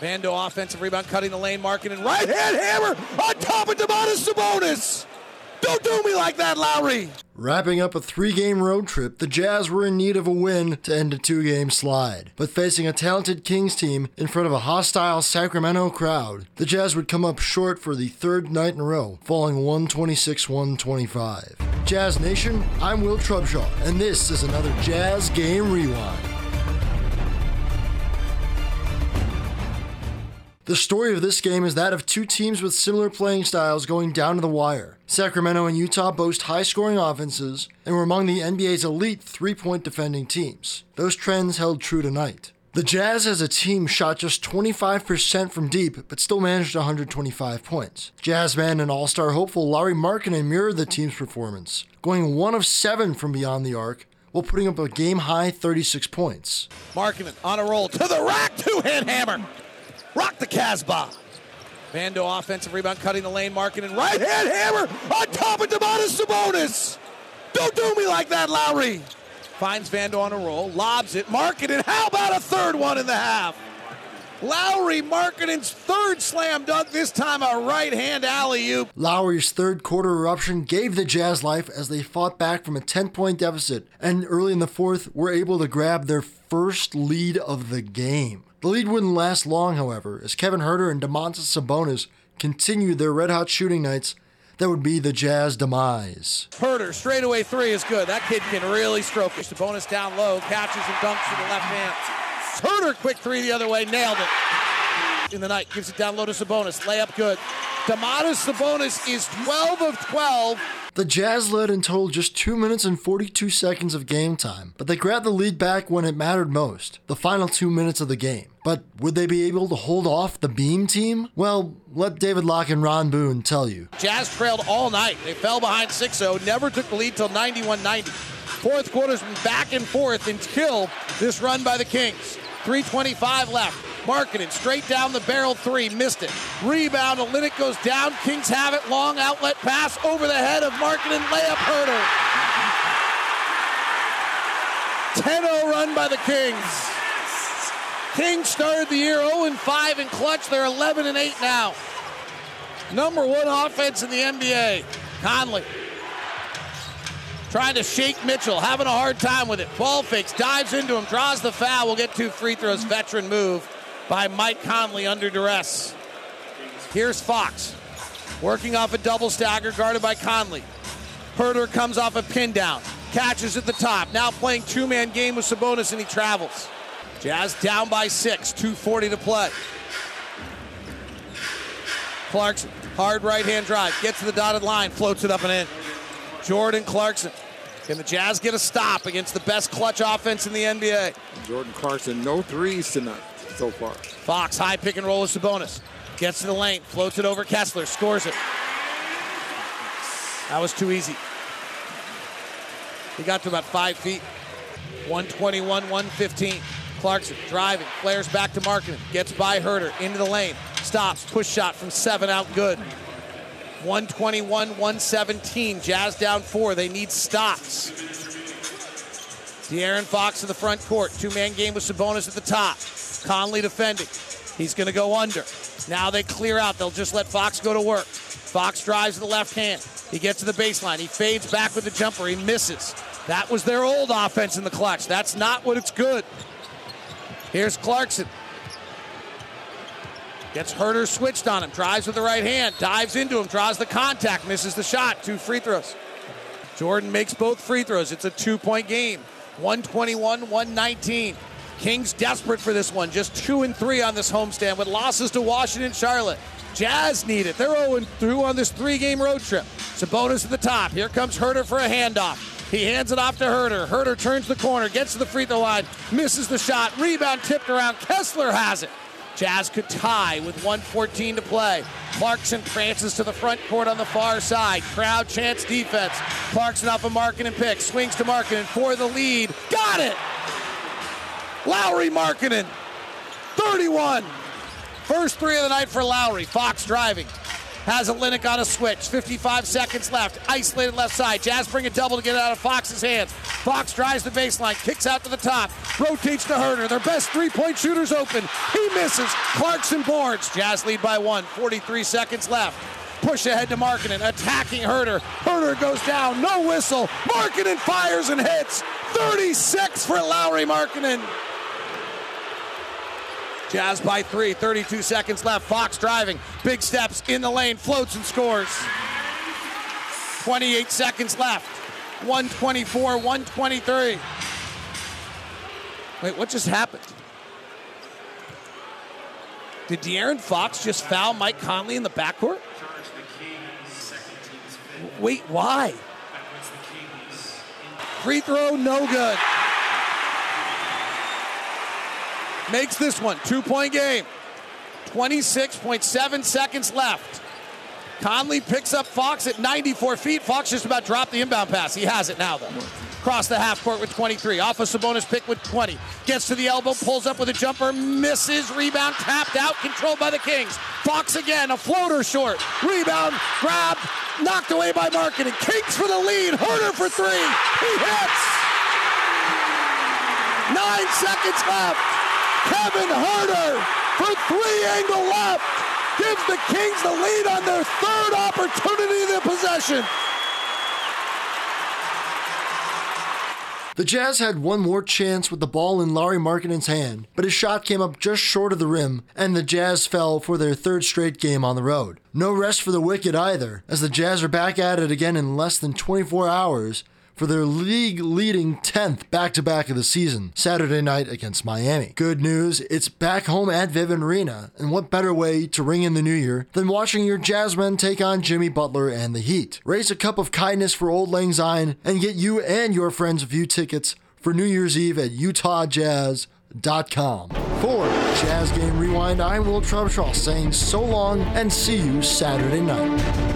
Vando offensive rebound, cutting the lane, Markkanen right hand hammer on top of Domantas Sabonis. Don't do me like that, Lauri. Wrapping up a three game road trip, the Jazz were in need of a win to end a two game slide. But facing a talented Kings team in front of a hostile Sacramento crowd, the Jazz would come up short for the third night in a row, falling 126 125. Jazz Nation, I'm Will Trubshaw, and this is another Jazz Game Rewind. The story of this game is that of two teams with similar playing styles going down to the wire. Sacramento and Utah boast high scoring offenses and were among the NBA's elite three point defending teams. Those trends held true tonight. The Jazz as a team shot just 25% from deep, but still managed 125 points. Jazzman and All Star hopeful Lauri Markkanen mirrored the team's performance, going one of seven from beyond the arc while putting up a game high 36 points. Markkanen on a roll to the rack, two hand hammer. Rock the Casbah. Vando offensive rebound, cutting the lane, Markkanen right hand hammer on top of Domantas Sabonis. Don't do me like that, Lauri. Finds Vando on a roll, lobs it, Markkanen. How about a third one in the half? Lauri Markkanen's third slam dunk, this time a right hand alley oop. Lauri's third quarter eruption gave the Jazz life as they fought back from a 10 point deficit and early in the fourth were able to grab their first lead of the game. The lead wouldn't last long, however, as Kevin Huerter and Domantas Sabonis continued their red hot shooting nights that would be the Jazz demise. Huerter, straightaway three is good. That kid can really stroke it. Sabonis down low, catches and dunks with the left hand. Huerter, quick three the other way, nailed it. In the night, gives it down low to Sabonis. Layup good. Domantas Sabonis is 12 of 12 the Jazz led in total just 2 minutes and 42 seconds of game time, but they grabbed the lead back when it mattered most, the final 2 minutes of the game. But would they be able to hold off the Beam team? Well, let David Locke and Ron Boone tell you. Jazz trailed all night. They fell behind 6 0, never took the lead till 91 90. Fourth quarter's been back and forth until this run by the Kings. 325 left. Markkanen straight down the barrel three, missed it. Rebound, Olynyk goes down. Kings have it, long outlet pass over the head of Markkanen, layup Huerter. 10-0 run by the Kings. Kings started the year 0-5 in clutch. They're 11-8 now. Number one offense in the NBA. Conley trying to shake Mitchell, having a hard time with it. Ball fakes, dives into him, draws the foul. We'll get two free throws. Veteran move by Mike Conley under duress. Here's Fox working off a double stagger guarded by Conley. Huerter comes off a pin down, catches at the top. Now playing two man game with Sabonis and he travels. Jazz down by six, 240 to play. Clarkson, hard right hand drive, gets to the dotted line, floats it up and in. Jordan Clarkson. Can the Jazz get a stop against the best clutch offense in the NBA? Jordan Clarkson, no threes tonight so far. Fox, high pick and roll with Sabonis. Gets to the lane, floats it over Kessler, scores it. That was too easy. He got to about five feet. 121, 115. Clarkson driving, flares back to Markkanen, gets by Huerter into the lane, stops, push shot from seven out good. 121, 117. Jazz down four. They need stops. De'Aaron Fox in the front court. Two man game with Sabonis at the top. Conley defending. He's going to go under. Now they clear out. They'll just let Fox go to work. Fox drives to the left hand. He gets to the baseline. He fades back with the jumper. He misses. That was their old offense in the clutch. That's not what it's good. Here's Clarkson. Gets Huerter switched on him. Drives with the right hand. Dives into him. Draws the contact. Misses the shot. Two free throws. Jordan makes both free throws. It's a two point game. 121 119. Kings desperate for this one. Just two and three on this homestand with losses to Washington, Charlotte. Jazz need it. They're 0 2 on this three game road trip. Sabonis at the top. Here comes Huerter for a handoff. He hands it off to Huerter. Huerter turns the corner, gets to the free throw line, misses the shot. Rebound tipped around. Kessler has it. Jazz could tie with 114 to play. Clarkson prances to the front court on the far side. Crowd chants defense. Clarkson off a Markkanen pick. Swings to Markkanen for the lead. Got it! Lauri Markkanen. 31. First three of the night for Lauri. Fox driving. Has Olynyk on a switch. 55 seconds left. Isolated left side. Jazz bring a double to get it out of Fox's hands. Fox drives the baseline. Kicks out to the top. Rotates to Huerter. Their best three-point shooters open. He misses. Clarkson boards. Jazz lead by one. 43 seconds left. Push ahead to Markkanen. Attacking Huerter. Huerter goes down. No whistle. Markkanen fires and hits. 36 for Lauri Markkanen. Jazz by three, 32 seconds left. Fox driving, big steps in the lane, floats and scores. 28 seconds left. 124, 123. Wait, what just happened? Did De'Aaron Fox just foul Mike Conley in the backcourt? Wait, why? Free throw, no good makes this one two point game. 26.7 seconds left. Conley picks up Fox at 94 feet. Fox just about dropped the inbound pass. He has it now, though. Cross the half court with 23. Off a Sabonis pick with 20. Gets to the elbow, pulls up with a jumper, misses. Rebound tapped out, controlled by the Kings. Fox again, a floater short. Rebound, grab, knocked away by Markkanen. Kings for the lead. Huerter for three. He hits. Nine seconds left. Kevin Huerter for three angle left gives the Kings the lead on their third opportunity of the possession. The Jazz had one more chance with the ball in Lauri Markkanen's hand, but his shot came up just short of the rim, and the Jazz fell for their third straight game on the road. No rest for the Wicked either, as the Jazz are back at it again in less than 24 hours for their league leading 10th back to back of the season, Saturday night against Miami. Good news, it's back home at Vivint Arena, and what better way to ring in the new year than watching your Jazzmen take on Jimmy Butler and the Heat? Raise a cup of kindness for Auld Lang Syne and get you and your friends a few tickets for New Year's Eve at UtahJazz.com. For Jazz Game Rewind, I'm Will Trubshaw saying so long and see you Saturday night.